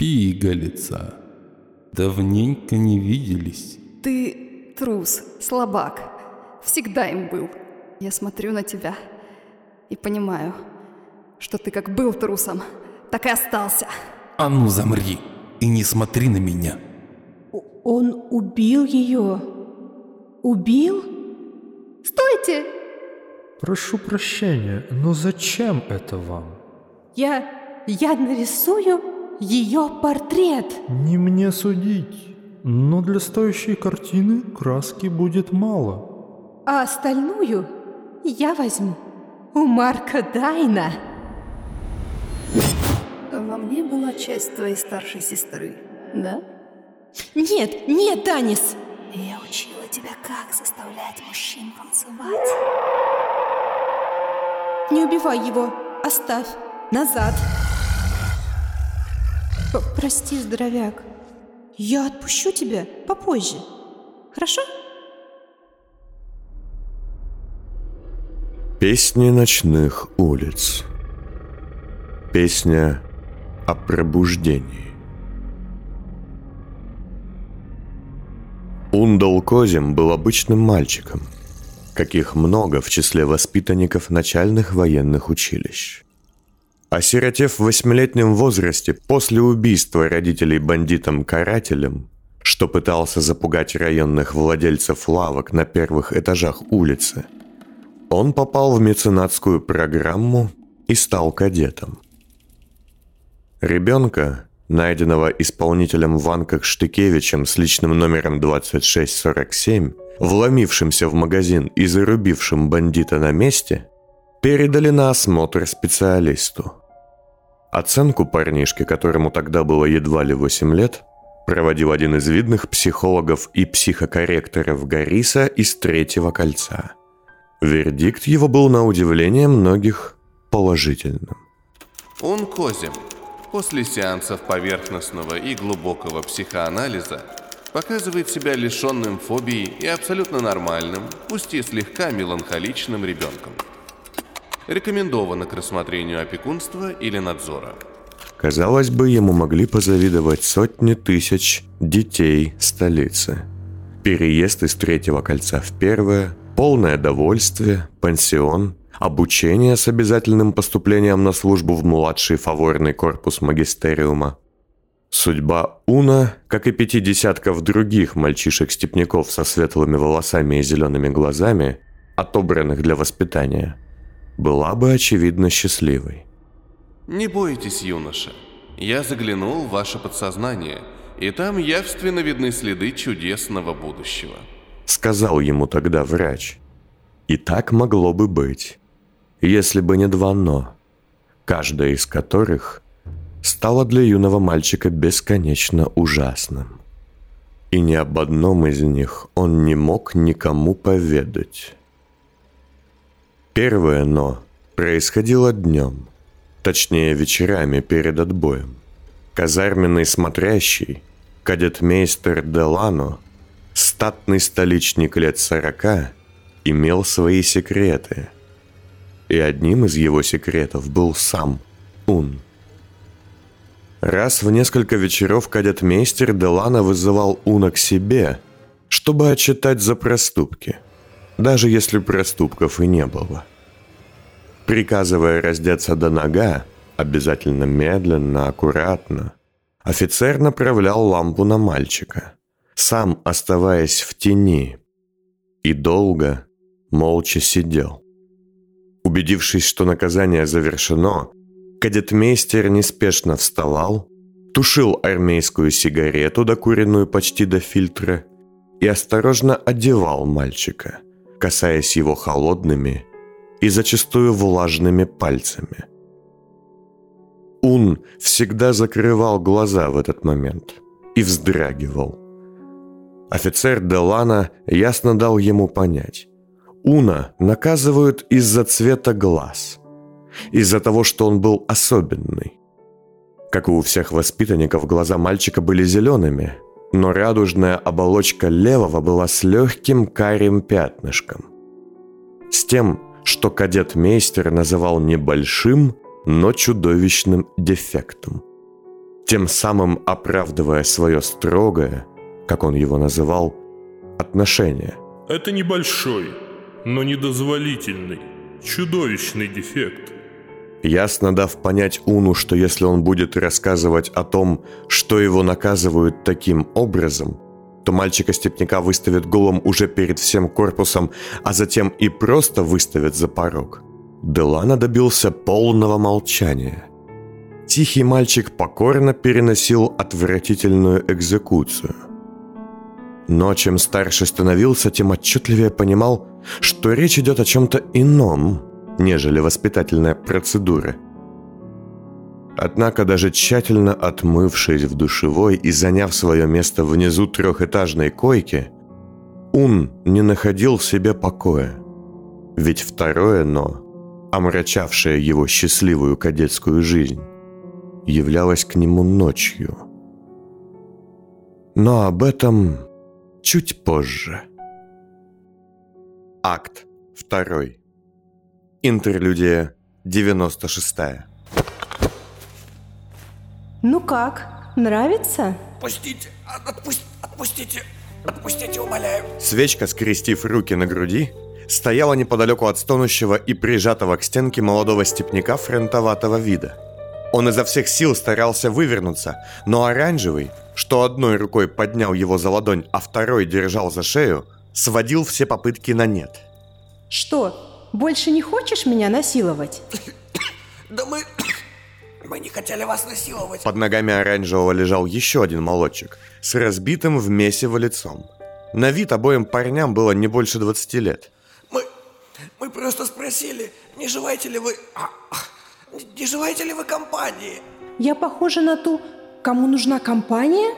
Пигалица. Давненько не виделись. Ты трус, слабак. Всегда им был. Я смотрю на тебя и понимаю, что ты как был трусом, так и остался. А ну замри и не смотри на меня. Он убил ее? Убил? Стойте! Прошу прощения, но зачем это вам? Я... я нарисую ее портрет. Не мне судить, но для стоящей картины краски будет мало. А остальную я возьму у Марка Дайна. Во мне была часть твоей старшей сестры, да? Нет, нет, Данис! Я учила тебя, как заставлять мужчин танцевать. Не убивай его, оставь, назад. П Прости, здоровяк. Я отпущу тебя попозже. Хорошо? Песни ночных улиц. Песня о пробуждении. Ундал Козим был обычным мальчиком, каких много в числе воспитанников начальных военных училищ. Осиротев в восьмилетнем возрасте после убийства родителей бандитом-карателем, что пытался запугать районных владельцев лавок на первых этажах улицы, он попал в меценатскую программу и стал кадетом. Ребенка, найденного исполнителем Ванках Штыкевичем с личным номером 2647, вломившимся в магазин и зарубившим бандита на месте, передали на осмотр специалисту – Оценку парнишке, которому тогда было едва ли 8 лет, проводил один из видных психологов и психокорректоров Гариса из Третьего кольца. Вердикт его был на удивление многих положительным. Он Козим. После сеансов поверхностного и глубокого психоанализа показывает себя лишенным фобии и абсолютно нормальным, пусть и слегка меланхоличным ребенком – рекомендовано к рассмотрению опекунства или надзора. Казалось бы, ему могли позавидовать сотни тысяч детей столицы. Переезд из третьего кольца в первое, полное довольствие, пансион, обучение с обязательным поступлением на службу в младший фаворный корпус магистериума. Судьба Уна, как и пяти десятков других мальчишек-степняков со светлыми волосами и зелеными глазами, отобранных для воспитания – была бы, очевидно, счастливой. Не бойтесь, юноша. Я заглянул в ваше подсознание, и там явственно видны следы чудесного будущего. Сказал ему тогда врач. И так могло бы быть, если бы не два «но», каждое из которых стало для юного мальчика бесконечно ужасным. И ни об одном из них он не мог никому поведать. Первое «но» происходило днем, точнее вечерами перед отбоем. Казарменный смотрящий, кадетмейстер Делано, статный столичник лет сорока, имел свои секреты. И одним из его секретов был сам Ун. Раз в несколько вечеров кадетмейстер Делано вызывал Уна к себе, чтобы отчитать за проступки, даже если проступков и не было приказывая раздеться до нога, обязательно медленно, аккуратно, офицер направлял лампу на мальчика, сам оставаясь в тени, и долго, молча сидел. Убедившись, что наказание завершено, кадетмейстер неспешно вставал, тушил армейскую сигарету, докуренную почти до фильтра, и осторожно одевал мальчика, касаясь его холодными, и зачастую влажными пальцами. Ун всегда закрывал глаза в этот момент и вздрагивал. Офицер Делана ясно дал ему понять. Уна наказывают из-за цвета глаз, из-за того, что он был особенный. Как и у всех воспитанников, глаза мальчика были зелеными, но радужная оболочка левого была с легким карим пятнышком. С тем, что кадет-мейстер называл небольшим, но чудовищным дефектом. тем самым оправдывая свое строгое, как он его называл, отношение. Это небольшой, но недозволительный, чудовищный дефект. Ясно дав понять Уну, что если он будет рассказывать о том, что его наказывают таким образом, то мальчика-степняка выставят голым уже перед всем корпусом, а затем и просто выставят за порог. Делана добился полного молчания. Тихий мальчик покорно переносил отвратительную экзекуцию. Но чем старше становился, тем отчетливее понимал, что речь идет о чем-то ином, нежели воспитательная процедура. Однако даже тщательно отмывшись в душевой и заняв свое место внизу трехэтажной койки, Ун не находил в себе покоя. Ведь второе «но», омрачавшее его счастливую кадетскую жизнь, являлось к нему ночью. Но об этом чуть позже. Акт второй. Интерлюдия 96. Ну как, нравится? Пустите, отпусть, отпустите, отпустите, умоляю. Свечка, скрестив руки на груди, стояла неподалеку от стонущего и прижатого к стенке молодого степняка фронтоватого вида. Он изо всех сил старался вывернуться, но оранжевый, что одной рукой поднял его за ладонь, а второй держал за шею, сводил все попытки на нет. Что, больше не хочешь меня насиловать? Да мы... Мы не хотели вас насиловать. Под ногами оранжевого лежал еще один молодчик с разбитым в месиво лицом. На вид обоим парням было не больше 20 лет. Мы... Мы просто спросили, не желаете ли вы... а, Не желаете ли вы компании? Я похожа на ту, кому нужна компания?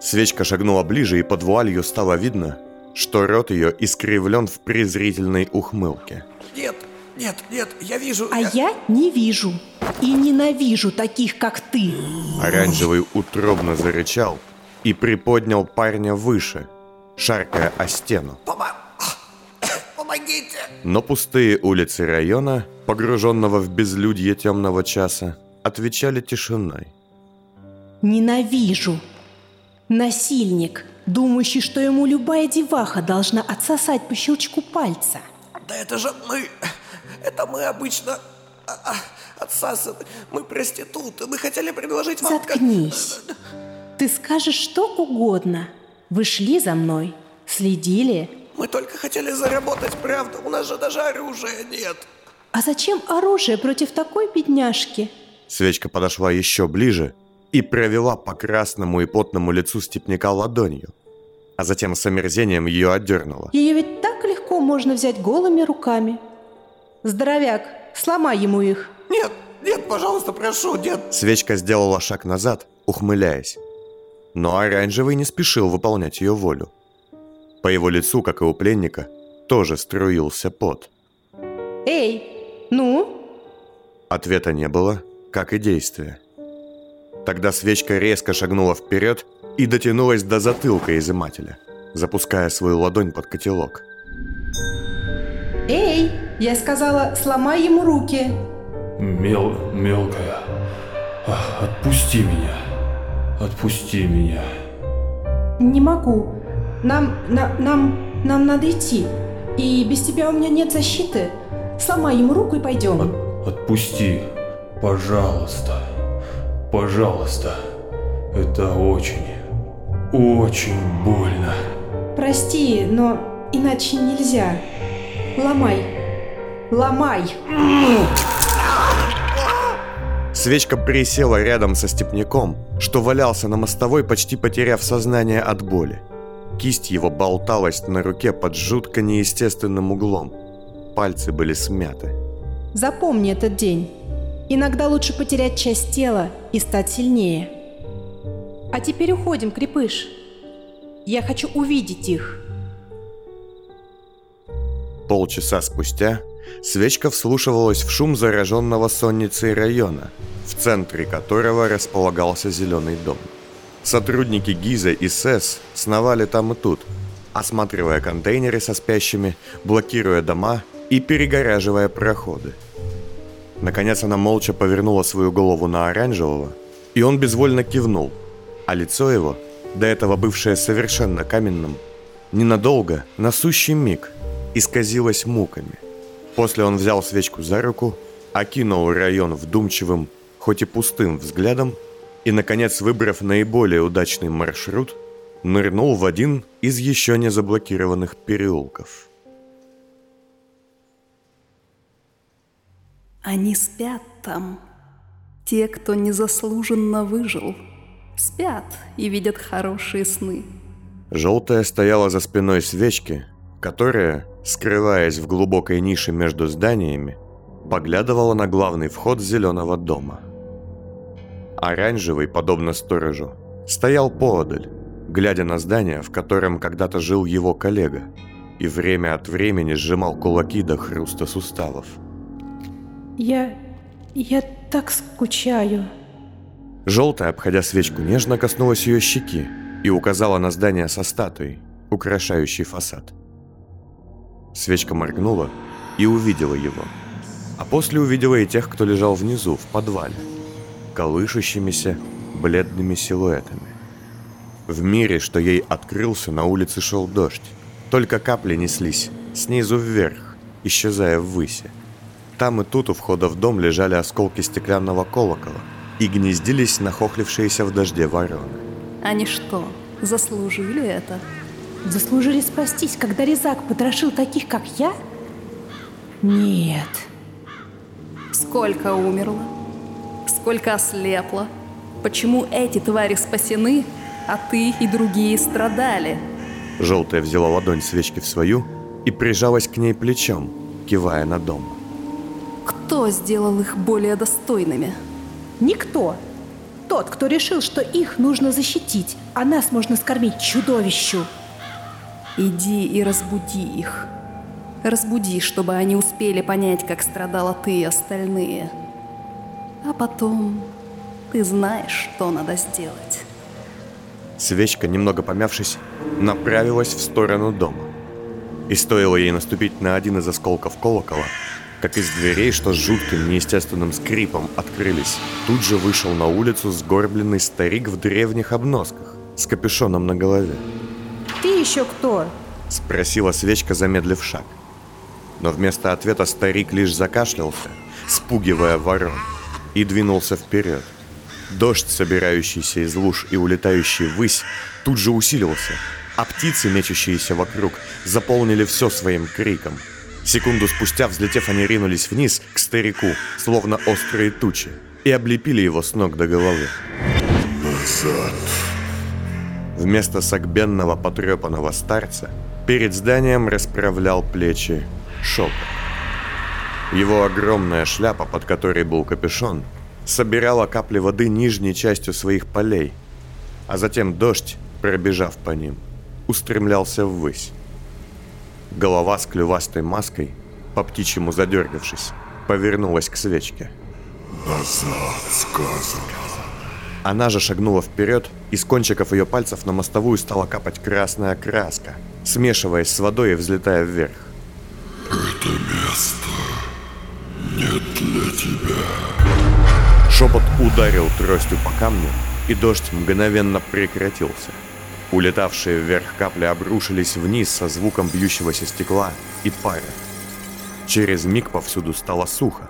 Свечка шагнула ближе, и под вуалью стало видно, что рот ее искривлен в презрительной ухмылке. Нет, нет, нет, я вижу... А я не вижу. И ненавижу таких, как ты. Оранжевый утробно зарычал и приподнял парня выше, шаркая о стену. Пома... Помогите! Но пустые улицы района, погруженного в безлюдье темного часа, отвечали тишиной. Ненавижу. Насильник, думающий, что ему любая деваха должна отсосать по щелчку пальца. Да это же мы... Это мы обычно... а, а, Отсасываем. Мы проституты. Мы хотели предложить вам... Заткнись. Ты скажешь что угодно. Вы шли за мной, следили. Мы только хотели заработать, правда? У нас же даже оружия нет. А зачем оружие против такой бедняжки? Свечка подошла еще ближе и провела по красному и потному лицу степняка ладонью, а затем с омерзением ее отдернула. Ее ведь так легко можно взять голыми руками. Здоровяк, сломай ему их. Нет, нет, пожалуйста, прошу, нет. Свечка сделала шаг назад, ухмыляясь. Но оранжевый не спешил выполнять ее волю. По его лицу, как и у пленника, тоже струился пот. Эй, ну? Ответа не было, как и действия. Тогда свечка резко шагнула вперед и дотянулась до затылка изымателя, запуская свою ладонь под котелок. Эй, я сказала, сломай ему руки. Мел... мелкая. Ах, Отпусти меня. Отпусти меня. Не могу. Нам, на- нам, нам надо идти. И без тебя у меня нет защиты. Сломай ему руку и пойдем. От- Отпусти. Пожалуйста. Пожалуйста. Это очень, очень больно. Прости, но иначе нельзя. Ломай. Ломай. Свечка присела рядом со степняком, что валялся на мостовой, почти потеряв сознание от боли. Кисть его болталась на руке под жутко неестественным углом. Пальцы были смяты. Запомни этот день. Иногда лучше потерять часть тела и стать сильнее. А теперь уходим, крепыш. Я хочу увидеть их. Полчаса спустя свечка вслушивалась в шум зараженного сонницей района, в центре которого располагался зеленый дом. Сотрудники ГИЗа и СЭС сновали там и тут, осматривая контейнеры со спящими, блокируя дома и перегораживая проходы. Наконец она молча повернула свою голову на оранжевого И он безвольно кивнул, а лицо его, до этого бывшее совершенно каменным, ненадолго, на сущий миг, исказилось муками. После он взял свечку за руку, окинул район вдумчивым, хоть и пустым взглядом, и, наконец, выбрав наиболее удачный маршрут, нырнул в один из еще не заблокированных переулков. Они спят там. Те, кто незаслуженно выжил. Спят и видят хорошие сны. Желтая стояла за спиной свечки, которая, скрываясь в глубокой нише между зданиями, поглядывала на главный вход зеленого дома. Оранжевый, подобно сторожу, стоял поодаль, глядя на здание, в котором когда-то жил его коллега, и время от времени сжимал кулаки до хруста суставов. Я... я так скучаю. Желтая, обходя свечку, нежно коснулась ее щеки и указала на здание со статуей, украшающей фасад. Свечка моргнула и увидела его. А после увидела и тех, кто лежал внизу, в подвале, колышущимися, бледными силуэтами. В мире, что ей открылся, на улице шел дождь. Только капли неслись, снизу вверх, исчезая ввысь. Там и тут у входа в дом лежали осколки стеклянного колокола и гнездились нахохлившиеся в дожде вороны. Они что, заслужили это? Заслужили спастись, когда Резак потрошил таких, как я? Нет. Сколько умерло? Сколько ослепло? Почему эти твари спасены, а ты и другие страдали? Желтая взяла ладонь свечки в свою и прижалась к ней плечом, кивая на дом. Кто сделал их более достойными? Никто. Тот, кто решил, что их нужно защитить, а нас можно скормить чудовищу. Иди и разбуди их. Разбуди, чтобы они успели понять, как страдала ты и остальные. А потом ты знаешь, что надо сделать. Свечка, немного помявшись, направилась в сторону дома. И стоило ей наступить на один из осколков колокола, как из дверей, что с жутким неестественным скрипом открылись, тут же вышел на улицу сгорбленный старик в древних обносках с капюшоном на голове. Ты еще кто? Спросила свечка, замедлив шаг. Но вместо ответа старик лишь закашлялся, спугивая ворон, и двинулся вперед. Дождь, собирающийся из луж и улетающий ввысь, тут же усилился, а птицы, мечущиеся вокруг, заполнили все своим криком. Секунду спустя, взлетев, они ринулись вниз к старику, словно острые тучи, и облепили его с ног до головы. Назад. Вместо согбенного потрепанного старца перед зданием расправлял плечи шепот. Его огромная шляпа, под которой был капюшон, собирала капли воды нижней частью своих полей, а затем дождь, пробежав по ним, устремлялся ввысь. Голова с клювастой маской, по птичьему задергавшись, повернулась к свечке. Назад, сказано. Она же шагнула вперед, и с кончиков ее пальцев на мостовую стала капать красная краска, смешиваясь с водой и взлетая вверх. Это место не для тебя. Шепот ударил тростью по камню, и дождь мгновенно прекратился. Улетавшие вверх капли обрушились вниз со звуком бьющегося стекла и пара. Через миг повсюду стало сухо,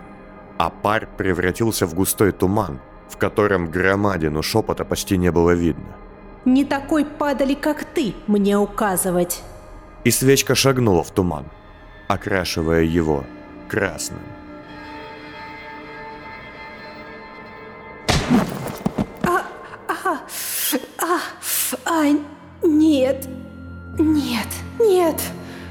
а пар превратился в густой туман, в котором громадину шепота почти не было видно. Не такой падали, как ты, мне указывать. И свечка шагнула в туман, окрашивая его красным. А, нет, нет, нет.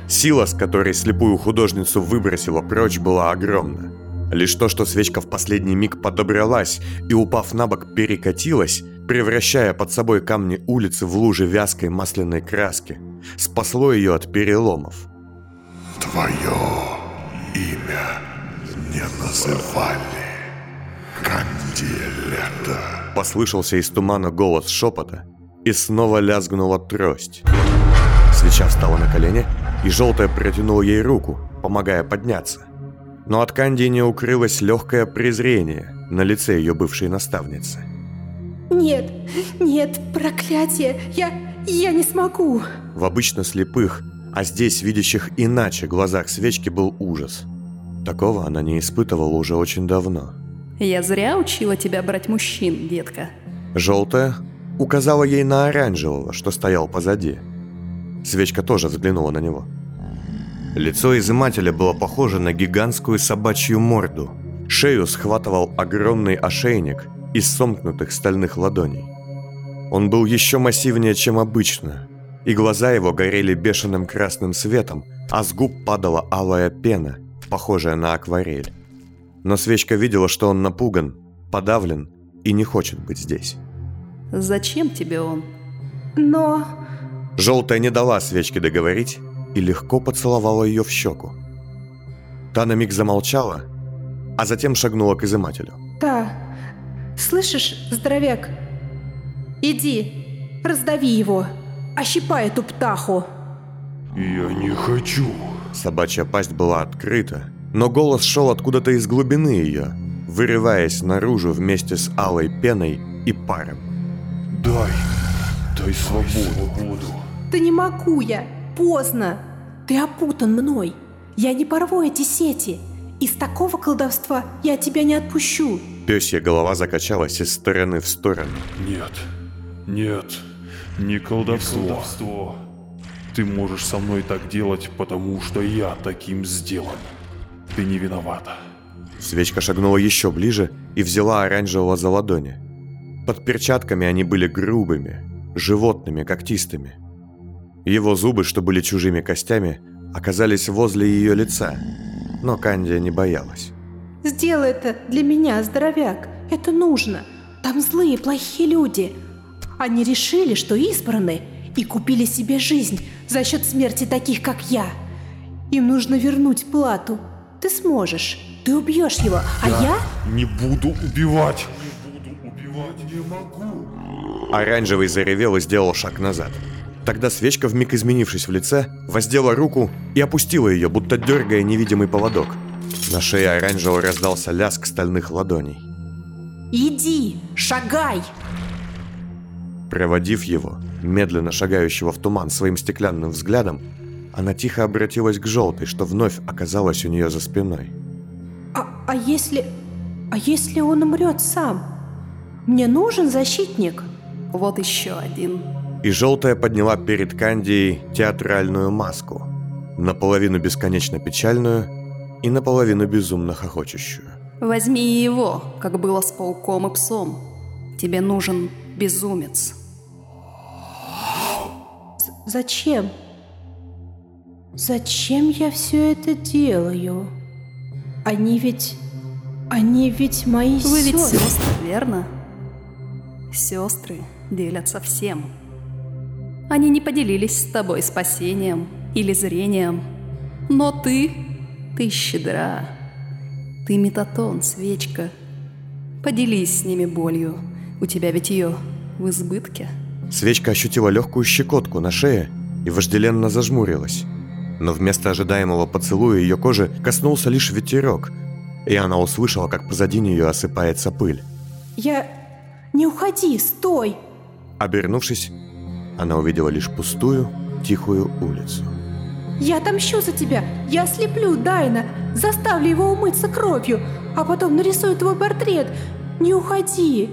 Сила, с которой слепую художницу выбросила прочь, была огромна. Лишь то, что свечка в последний миг подобралась и, упав на бок, перекатилась, превращая под собой камни улицы в лужи вязкой масляной краски, спасло ее от переломов. Твое имя не называли. Канделета. Послышался из тумана голос шепота, и снова лязгнула трость. Свеча встала на колени, и желтая протянула ей руку, помогая подняться. Но от Канди не укрылось легкое презрение на лице ее бывшей наставницы. Нет, нет, проклятие, я, я не смогу. В обычно слепых, а здесь видящих иначе глазах свечки был ужас. Такого она не испытывала уже очень давно. Я зря учила тебя брать мужчин, детка. Желтая указала ей на оранжевого, что стоял позади. Свечка тоже взглянула на него. Лицо изымателя было похоже на гигантскую собачью морду. Шею схватывал огромный ошейник из сомкнутых стальных ладоней. Он был еще массивнее, чем обычно, и глаза его горели бешеным красным светом, а с губ падала алая пена, похожая на акварель. Но свечка видела, что он напуган, подавлен и не хочет быть здесь. Зачем тебе он? Но... Желтая не дала свечке договорить и легко поцеловала ее в щеку. Та на миг замолчала, а затем шагнула к изымателю. Да, слышишь, здоровяк? Иди, раздави его, ощипай эту птаху. Я не хочу. Собачья пасть была открыта, но голос шел откуда-то из глубины ее, вырываясь наружу вместе с алой пеной и паром. Дай, дай свободу. Да не могу я, поздно. Ты опутан мной. Я не порву эти сети. Из такого колдовства я тебя не отпущу. Пёсья голова закачалась из стороны в сторону. Нет, нет, не колдовство. Ты можешь со мной так делать, потому что я таким сделан. Ты не виновата. Свечка шагнула еще ближе и взяла оранжевого за ладони. Под перчатками они были грубыми, животными, когтистыми. Его зубы, что были чужими костями, оказались возле ее лица, но Кандия не боялась. Сделай это для меня, здоровяк. Это нужно. Там злые, плохие люди. Они решили, что избраны, и купили себе жизнь за счет смерти таких, как я. Им нужно вернуть плату. Ты сможешь. Ты убьешь его, а я... Не буду убивать. Не буду убивать. Не могу. Оранжевый заревел и сделал шаг назад. Тогда свечка, вмиг изменившись в лице, воздела руку и опустила ее, будто дергая невидимый поводок. На шее оранжевого раздался лязг стальных ладоней. Иди, шагай! Проводив его, медленно шагающего в туман своим стеклянным взглядом, она тихо обратилась к желтой, что вновь оказалась у нее за спиной. А, а если... А если он умрет сам? Мне нужен защитник. Вот еще один. И желтая подняла перед Кандией театральную маску, наполовину бесконечно печальную и наполовину безумно хохочущую. Возьми его, как было с пауком и псом. Тебе нужен безумец. Зачем? Зачем я все это делаю? Они ведь... Они ведь мои Вы ведь сестры. сестры, верно? Сестры делятся всем. Они не поделились с тобой спасением или зрением. Но ты, ты щедра. Ты метатон, свечка. Поделись с ними болью. У тебя ведь ее в избытке. Свечка ощутила легкую щекотку на шее и вожделенно зажмурилась. Но вместо ожидаемого поцелуя ее кожи коснулся лишь ветерок, и она услышала, как позади нее осыпается пыль. Я... Не уходи, стой! Обернувшись, она увидела лишь пустую, тихую улицу. Я отомщу за тебя! Я ослеплю Дайна! Заставлю его умыться кровью, а потом нарисую твой портрет! Не уходи!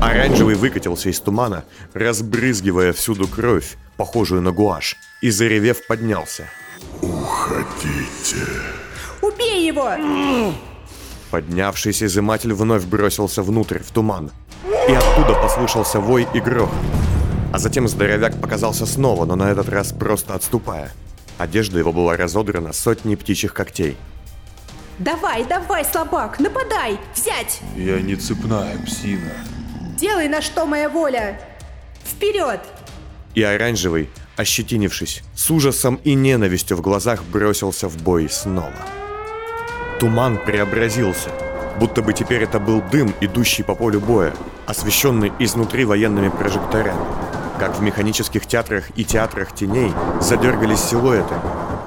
Оранжевый выкатился из тумана, разбрызгивая всюду кровь, похожую на гуашь, и заревев поднялся. Уходите. Убей его! Поднявшийся изыматель вновь бросился внутрь, в туман. И оттуда послышался вой и грохот. А затем здоровяк показался снова, но на этот раз просто отступая. Одежда его была разодрана сотней птичьих когтей. Давай, давай, слабак, нападай! Взять! Я не цепная псина. Делай, на что моя воля! Вперед! И оранжевый, ощетинившись, с ужасом и ненавистью в глазах бросился в бой снова. Туман преобразился, будто бы теперь это был дым, идущий по полю боя, освещенный изнутри военными прожекторами. Как в механических театрах и театрах теней задергались силуэты.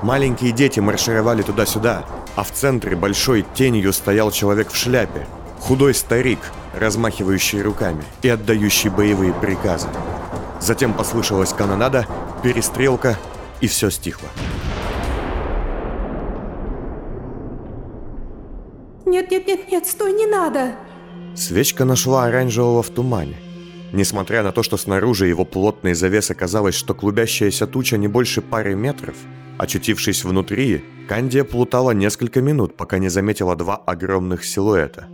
Маленькие дети маршировали туда-сюда, а в центре большой тенью стоял человек в шляпе. Худой старик, размахивающий руками и отдающий боевые приказы. Затем послышалась канонада, перестрелка, и все стихло. Нет, нет, нет, нет, стой, не надо! Свечка нашла оранжевого в тумане. Несмотря на то, что снаружи его плотной завесы казалось, что клубящаяся туча не больше пары метров, очутившись внутри, Кандия плутала несколько минут, пока не заметила два огромных силуэта.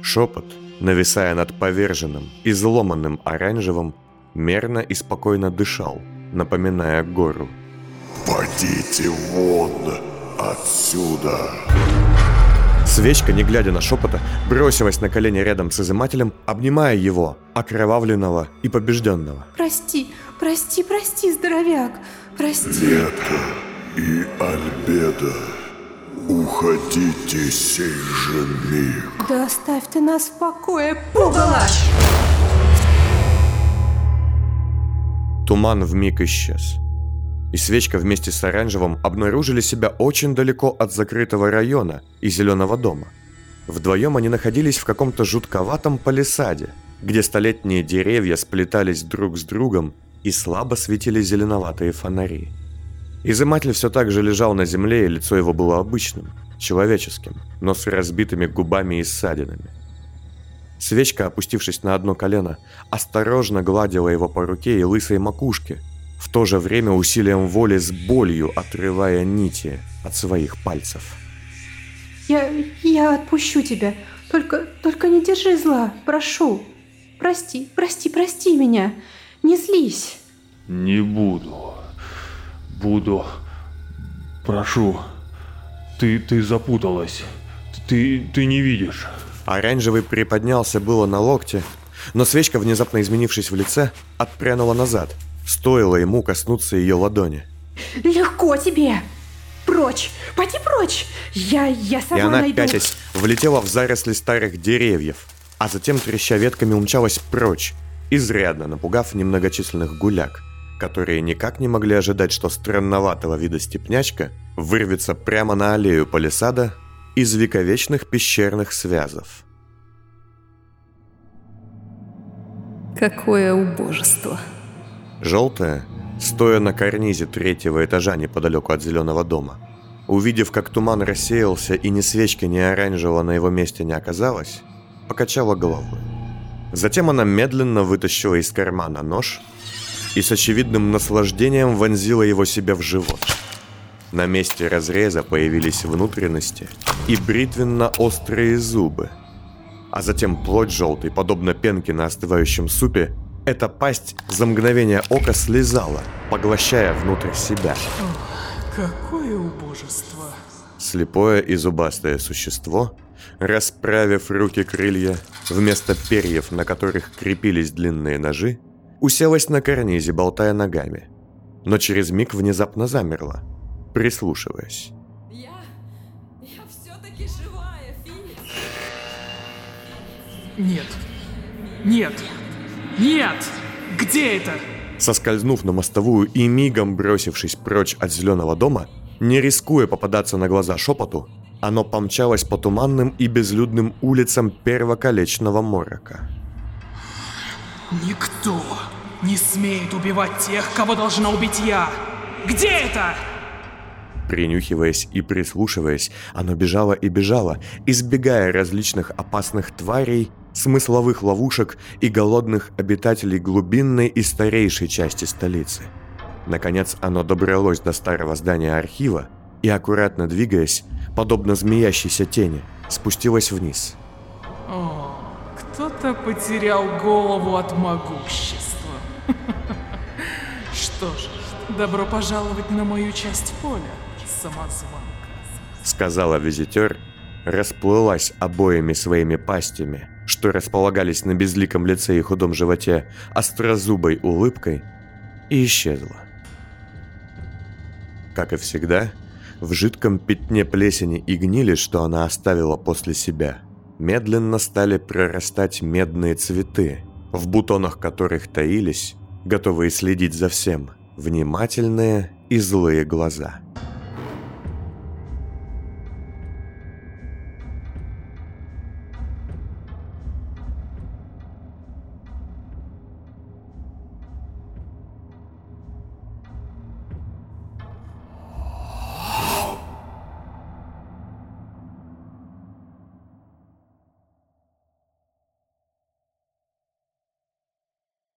Шепот, нависая над поверженным, изломанным оранжевым, мерно и спокойно дышал, напоминая гору. «Подите вон отсюда!» Свечка, не глядя на шепота, бросилась на колени рядом с изымателем, обнимая его, окровавленного и побежденного. Прости, прости, прости, здоровяк, прости. Метка и Альбеда, уходите сей же миг. Да оставь ты нас в покое, пугало! Туман вмиг исчез. И свечка вместе с оранжевым обнаружили себя очень далеко от закрытого района и зеленого дома. Вдвоем они находились в каком-то жутковатом палисаде, где столетние деревья сплетались друг с другом и слабо светили зеленоватые фонари. Изыматель все так же лежал на земле, и лицо его было обычным, человеческим, но с разбитыми губами и ссадинами. Свечка, опустившись на одно колено, осторожно гладила его по руке и лысой макушке, в то же время усилием воли с болью отрывая нити от своих пальцев. Я, я отпущу тебя. Только, только не держи зла, прошу. Прости, прости, прости меня. Не злись. Не буду. Буду. Прошу. Ты, ты запуталась. Ты, ты не видишь. Оранжевый приподнялся было на локте, но свечка, внезапно изменившись в лице, отпрянула назад. Стоило ему коснуться ее ладони. Легко тебе! Прочь! Пойди прочь! Я, я сама И она, найду... пятясь, влетела в заросли старых деревьев, а затем, треща ветками, умчалась прочь, изрядно напугав немногочисленных гуляк, которые никак не могли ожидать, что странноватого вида степнячка вырвется прямо на аллею палисада из вековечных пещерных связов. Какое убожество. Желтая, стоя на карнизе третьего этажа неподалеку от зеленого дома, увидев, как туман рассеялся и ни свечки, ни оранжевого на его месте не оказалось, покачала головой. Затем она медленно вытащила из кармана нож и с очевидным наслаждением вонзила его себе в живот. На месте разреза появились внутренности и бритвенно-острые зубы. А затем плоть желтой, подобно пенке на остывающем супе, эта пасть за мгновение ока слезала, поглощая внутрь себя. Какое убожество. Слепое и зубастое существо, расправив руки крылья, вместо перьев, на которых крепились длинные ножи, уселась на карнизе, болтая ногами. Но через миг внезапно замерла, прислушиваясь. Я... я все-таки живая, Феникс. Нет. Нет. Нет! Где это? Соскользнув на мостовую и мигом бросившись прочь от зеленого дома, не рискуя попадаться на глаза шепоту, оно помчалось по туманным и безлюдным улицам первоколечного морока. Никто не смеет убивать тех, кого должна убить я. Где это? Принюхиваясь и прислушиваясь, оно бежало и бежало, избегая различных опасных тварей смысловых ловушек и голодных обитателей глубинной и старейшей части столицы. Наконец оно добралось до старого здания архива и, аккуратно двигаясь, подобно змеящейся тени, спустилось вниз. О, кто-то потерял голову от могущества. Что ж, добро пожаловать на мою часть поля, самозванка. Сказала визитер, расплылась обоими своими пастями, что располагались на безликом лице и худом животе, острозубой улыбкой, и исчезла. Как и всегда, в жидком пятне плесени и гнили, что она оставила после себя, медленно стали прорастать медные цветы, в бутонах которых таились, готовые следить за всем, внимательные и злые глаза –